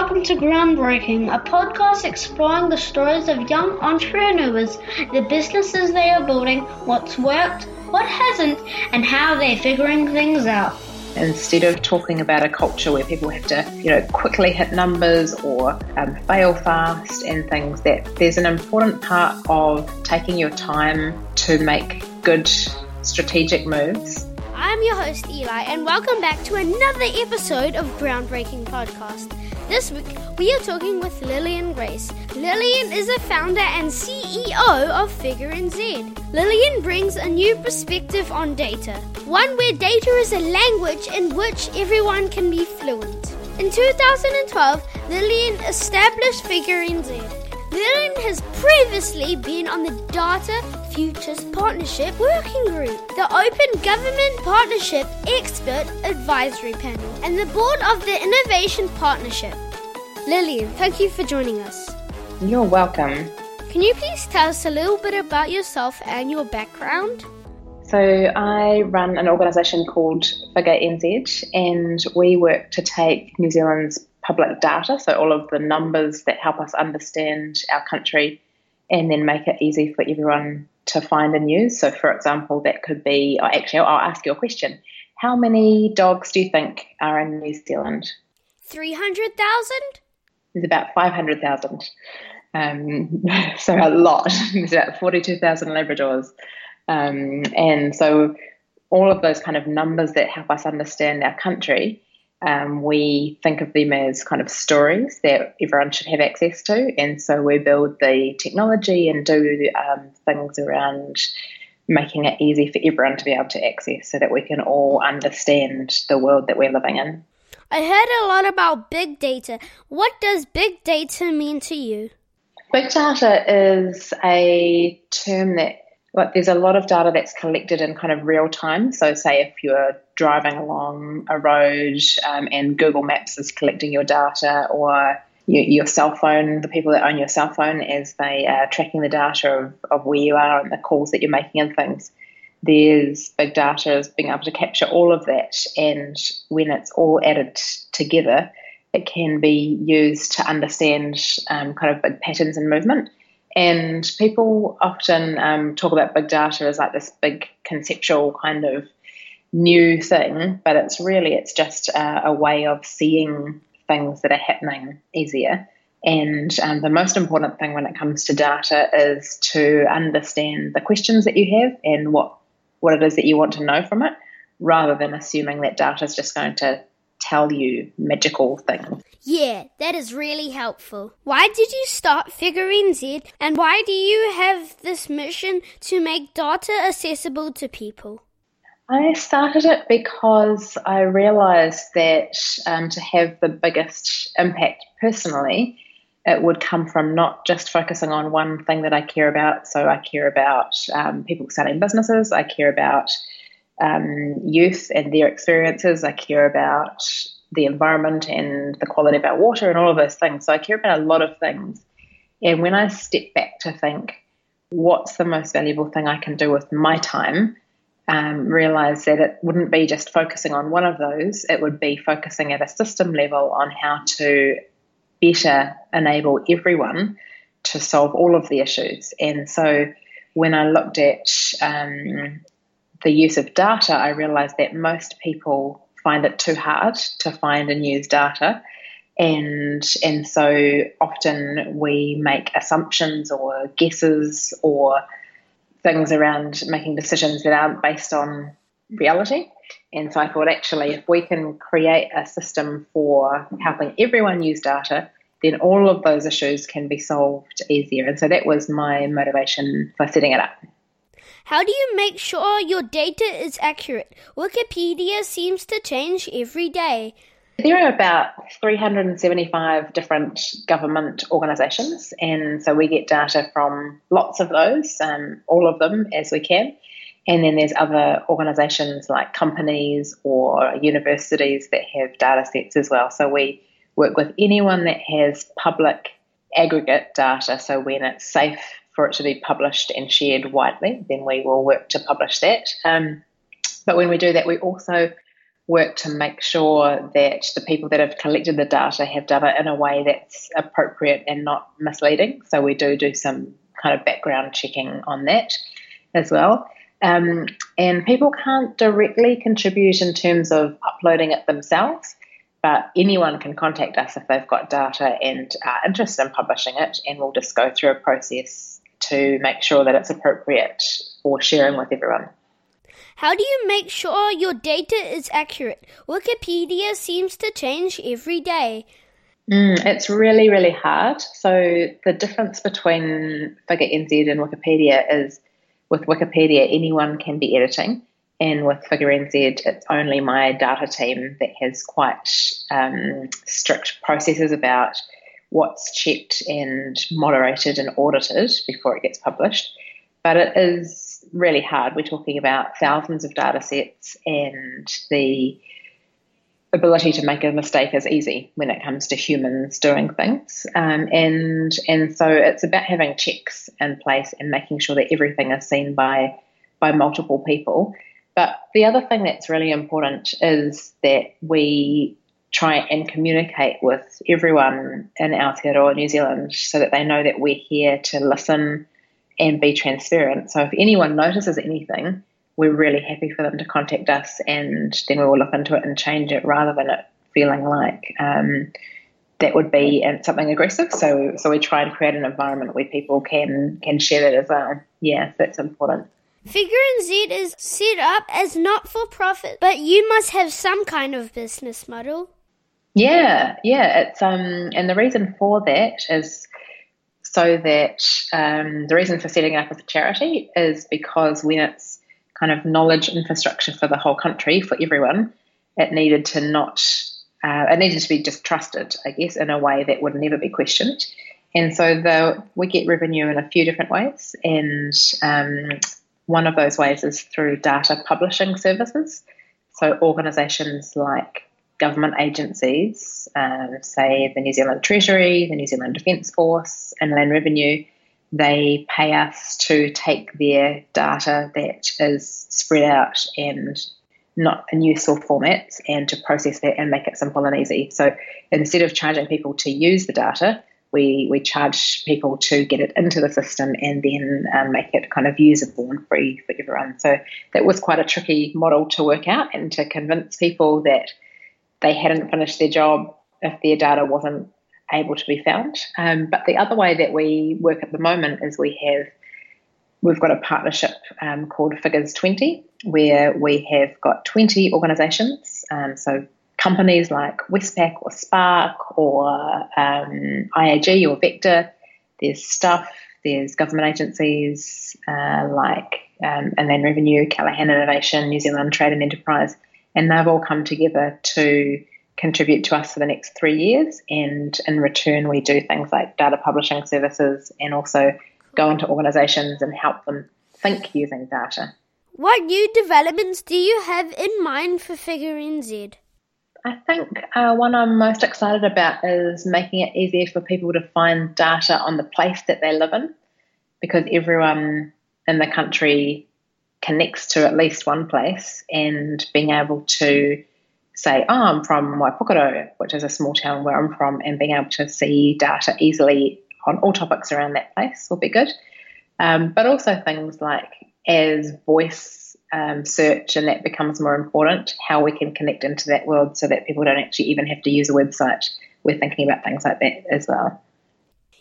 welcome to Groundbreaking, a podcast exploring the stories of young entrepreneurs, the businesses they are building, what's worked, what hasn't, and how they're figuring things out. Instead of talking about a culture where people have to, you know, quickly hit numbers or um, fail fast and things, that there's an important part of taking your time to make good strategic moves I'm your host, Eli, and welcome back to another episode of Groundbreaking Podcast. This week, we are talking with Lillian Grace. Lillian is a founder and CEO of Figure NZ. Lillian brings a new perspective on data, one where data is a language in which everyone can be fluent. In 2012, Lillian established Figure NZ Lillian has previously been on the Data Futures Partnership Working Group, the Open Government Partnership Expert Advisory Panel, and the board of the Innovation Partnership. Lillian, thank you for joining us. You're welcome. Can you please tell us a little bit about yourself and your background? So, I run an organisation called Figure NZ, and we work to take New Zealand's public data, so all of the numbers that help us understand our country and then make it easy for everyone to find and use. So, for example, that could be oh, actually, I'll ask you a question. How many dogs do you think are in New Zealand? 300,000? There's about 500,000. Um, so, a lot. There's about 42,000 Labradors. Um, and so, all of those kind of numbers that help us understand our country um, we think of them as kind of stories that everyone should have access to. And so we build the technology and do um, things around making it easy for everyone to be able to access so that we can all understand the world that we're living in. I heard a lot about big data. What does big data mean to you? Big data is a term that like there's a lot of data that's collected in kind of real time. So, say if you're driving along a road um, and Google Maps is collecting your data, or your, your, cell phone, the people that own your cell phone, as they are tracking the data of, of where you are and the calls that you're making and things. There's big data is being able to capture all of that, and when it's all added together, it can be used to understand um, kind of big patterns in movement. And people often um, talk about big data as like this big conceptual kind of new thing, but it's really it's just a, a way of seeing things that are happening easier. And um, the most important thing when it comes to data is to understand the questions that you have and what what it is that you want to know from it, rather than assuming that data is just going to tell you magical things. Yeah, that is really helpful. Why did you start Figure NZ and why do you have this mission to make data accessible to people? I started it because I realised that um, to have the biggest impact personally, it would come from not just focusing on one thing that I care about. So I care about um, people starting businesses, I care about um, youth and their experiences. I care about the environment and the quality of our water and all of those things. So I care about a lot of things. And when I step back to think, what's the most valuable thing I can do with my time? Um, realize that it wouldn't be just focusing on one of those, it would be focusing at a system level on how to better enable everyone to solve all of the issues. And so when I looked at um, the use of data, I realized that most people find it too hard to find and use data. And, and so often we make assumptions or guesses or things around making decisions that aren't based on reality. And so I thought actually, if we can create a system for helping everyone use data, then all of those issues can be solved easier. And so that was my motivation for setting it up. How do you make sure your data is accurate? Wikipedia seems to change every day. There are about 375 different government organisations, and so we get data from lots of those, um, all of them as we can. And then there's other organisations like companies or universities that have data sets as well. So we work with anyone that has public aggregate data, so when it's safe for it to be published and shared widely, then we will work to publish that. Um, but when we do that, we also work to make sure that the people that have collected the data have done it in a way that's appropriate and not misleading. So we do do some kind of background checking on that as well. Um, and people can't directly contribute in terms of uploading it themselves, but anyone can contact us if they've got data and are interested in publishing it, and we'll just go through a process to make sure that it's appropriate for sharing with everyone. How do you make sure your data is accurate? Wikipedia seems to change every day. Mm, it's really, really hard. So, the difference between Figure NZ and Wikipedia is with Wikipedia, anyone can be editing. And with Figure NZ, it's only my data team that has quite um, strict processes about what's checked and moderated and audited before it gets published. But it is really hard. We're talking about thousands of data sets, and the ability to make a mistake is easy when it comes to humans doing things. Um, and and so it's about having checks in place and making sure that everything is seen by by multiple people. But the other thing that's really important is that we try and communicate with everyone in Aotearoa New Zealand so that they know that we're here to listen and be transparent. So if anyone notices anything, we're really happy for them to contact us and then we will look into it and change it rather than it feeling like um, that would be something aggressive. So so we try and create an environment where people can can share that as well. Yeah, that's important. Figure NZ is set up as not for profit, but you must have some kind of business model. Yeah, yeah. It's um, and the reason for that is so that um, the reason for setting up as a charity is because when it's kind of knowledge infrastructure for the whole country, for everyone, it needed to not, uh, it needed to be just trusted, I guess, in a way that would never be questioned. And so the, we get revenue in a few different ways. And um, one of those ways is through data publishing services. So organisations like government agencies, um, say the New Zealand Treasury, the New Zealand Defence Force, and Inland Revenue, they pay us to take their data that is spread out and not in useful formats and to process that and make it simple and easy. So instead of charging people to use the data, we, we charge people to get it into the system and then um, make it kind of usable and free for everyone. So that was quite a tricky model to work out and to convince people that they hadn't finished their job if their data wasn't able to be found. Um, but the other way that we work at the moment is we have we've got a partnership um, called Figures 20, where we have got 20 organisations, um, so companies like Westpac or Spark or um, IAG or Vector. There's stuff. There's government agencies uh, like um, Inland Revenue, Callaghan Innovation, New Zealand Trade and Enterprise, and they've all come together to contribute to us for the next three years. And in return, we do things like data publishing services and also go into organizations and help them think using data. What new developments do you have in mind for Figure NZ? I think uh, one I'm most excited about is making it easier for people to find data on the place that they live in because everyone in the country connects to at least one place and being able to say, oh, I'm from Waipukurau, which is a small town where I'm from, and being able to see data easily on all topics around that place will be good. Um, but also things like as voice um, search and that becomes more important, how we can connect into that world so that people don't actually even have to use a website. We're thinking about things like that as well.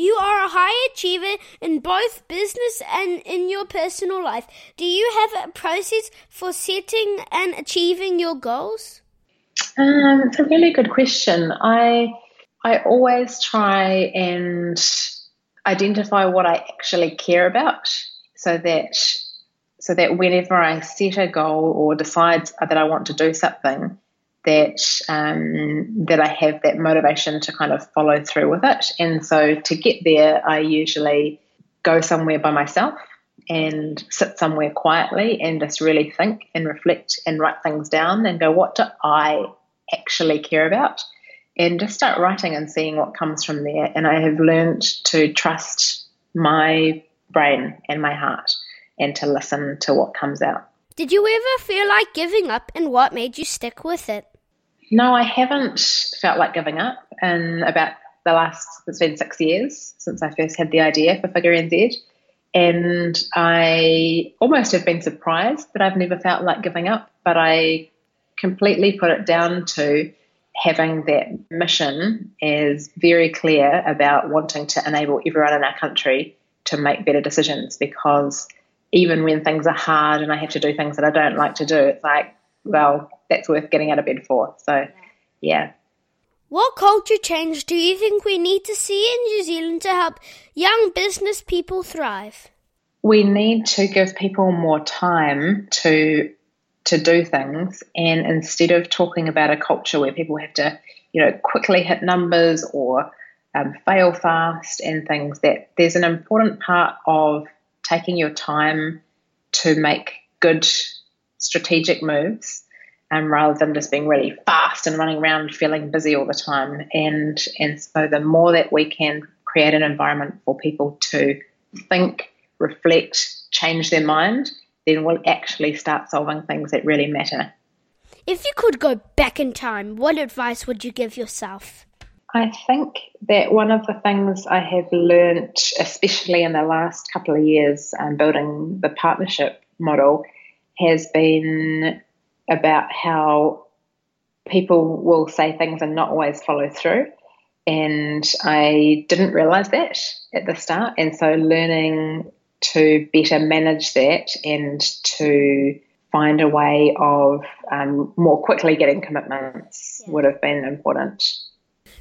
You are a high achiever in both business and in your personal life. Do you have a process for setting and achieving your goals? Um, it's a really good question. I I always try and identify what I actually care about, so that so that whenever I set a goal or decide that I want to do something, that um, that I have that motivation to kind of follow through with it. And so to get there, I usually go somewhere by myself and sit somewhere quietly and just really think and reflect and write things down and go, what do I actually care about and just start writing and seeing what comes from there. And I have learned to trust my brain and my heart and to listen to what comes out. Did you ever feel like giving up and what made you stick with it? No, I haven't felt like giving up in about the last, it's been six years since I first had the idea for Figure NZ. And I almost have been surprised that I've never felt like giving up, but I completely put it down to having that mission is very clear about wanting to enable everyone in our country to make better decisions because even when things are hard and I have to do things that I don't like to do, it's like, well, that's worth getting out of bed for. So, yeah. What culture change do you think we need to see in New Zealand to help young business people thrive? We need to give people more time to to do things and instead of talking about a culture where people have to, you know, quickly hit numbers or um, fail fast and things that there's an important part of taking your time to make good strategic moves um, rather than just being really fast and running around feeling busy all the time. And and so the more that we can create an environment for people to think, reflect, change their mind, then we'll actually start solving things that really matter. If you could go back in time, what advice would you give yourself? I think that one of the things I have learned, especially in the last couple of years um, building the partnership model, has been about how people will say things and not always follow through. And I didn't realize that at the start. And so learning to better manage that and to find a way of um, more quickly getting commitments yeah. would have been important.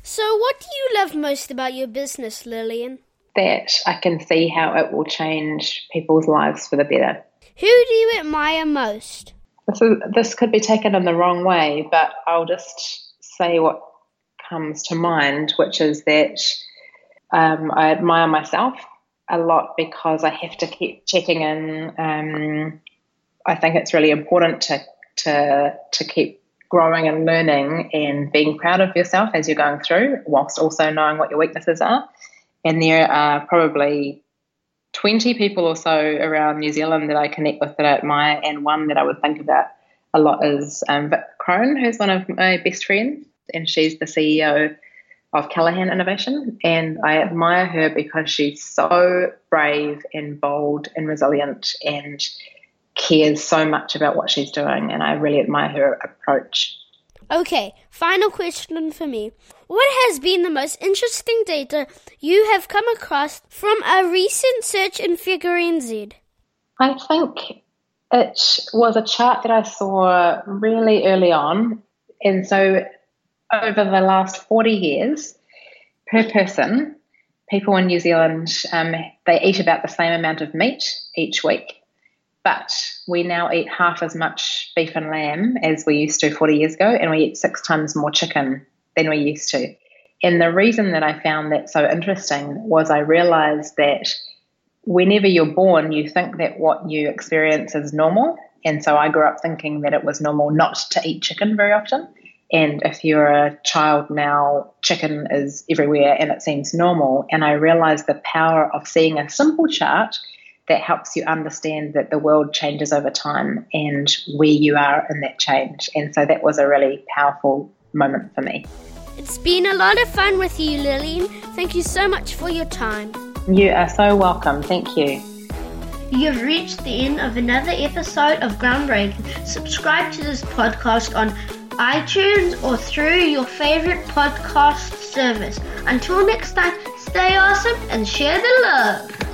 So, what do you love most about your business, Lillian? That I can see how it will change people's lives for the better. Who do you admire most? This, is, this could be taken in the wrong way, but I'll just say what comes to mind, which is that um, I admire myself a lot because I have to keep checking in. Um, I think it's really important to to to keep growing and learning and being proud of yourself as you're going through, whilst also knowing what your weaknesses are. And there are probably 20 people or so around New Zealand that I connect with that I admire, and one that I would think about a lot is um, Vic Crone, who's one of my best friends, and she's the CEO of Callaghan Innovation. And I admire her because she's so brave and bold and resilient and cares so much about what she's doing. And I really admire her approach. Okay, final question for me. What has been the most interesting data you have come across from a recent search in Figure NZ? I think it was a chart that I saw really early on. And so over the last 40 years, per person, people in New Zealand, um, they eat about the same amount of meat each week. But we now eat half as much beef and lamb as we used to 40 years ago, and we eat six times more chicken than we used to. And the reason that I found that so interesting was I realized that whenever you're born, you think that what you experience is normal. And so I grew up thinking that it was normal not to eat chicken very often. And if you're a child now, chicken is everywhere and it seems normal. And I realized the power of seeing a simple chart that helps you understand that the world changes over time and where you are in that change. And so that was a really powerful moment for me. It's been a lot of fun with you, Lillian. Thank you so much for your time. You are so welcome. Thank you. You've reached the end of another episode of Groundbreaking. Subscribe to this podcast on iTunes, or through your favorite podcast service. Until next time, stay awesome and share the love.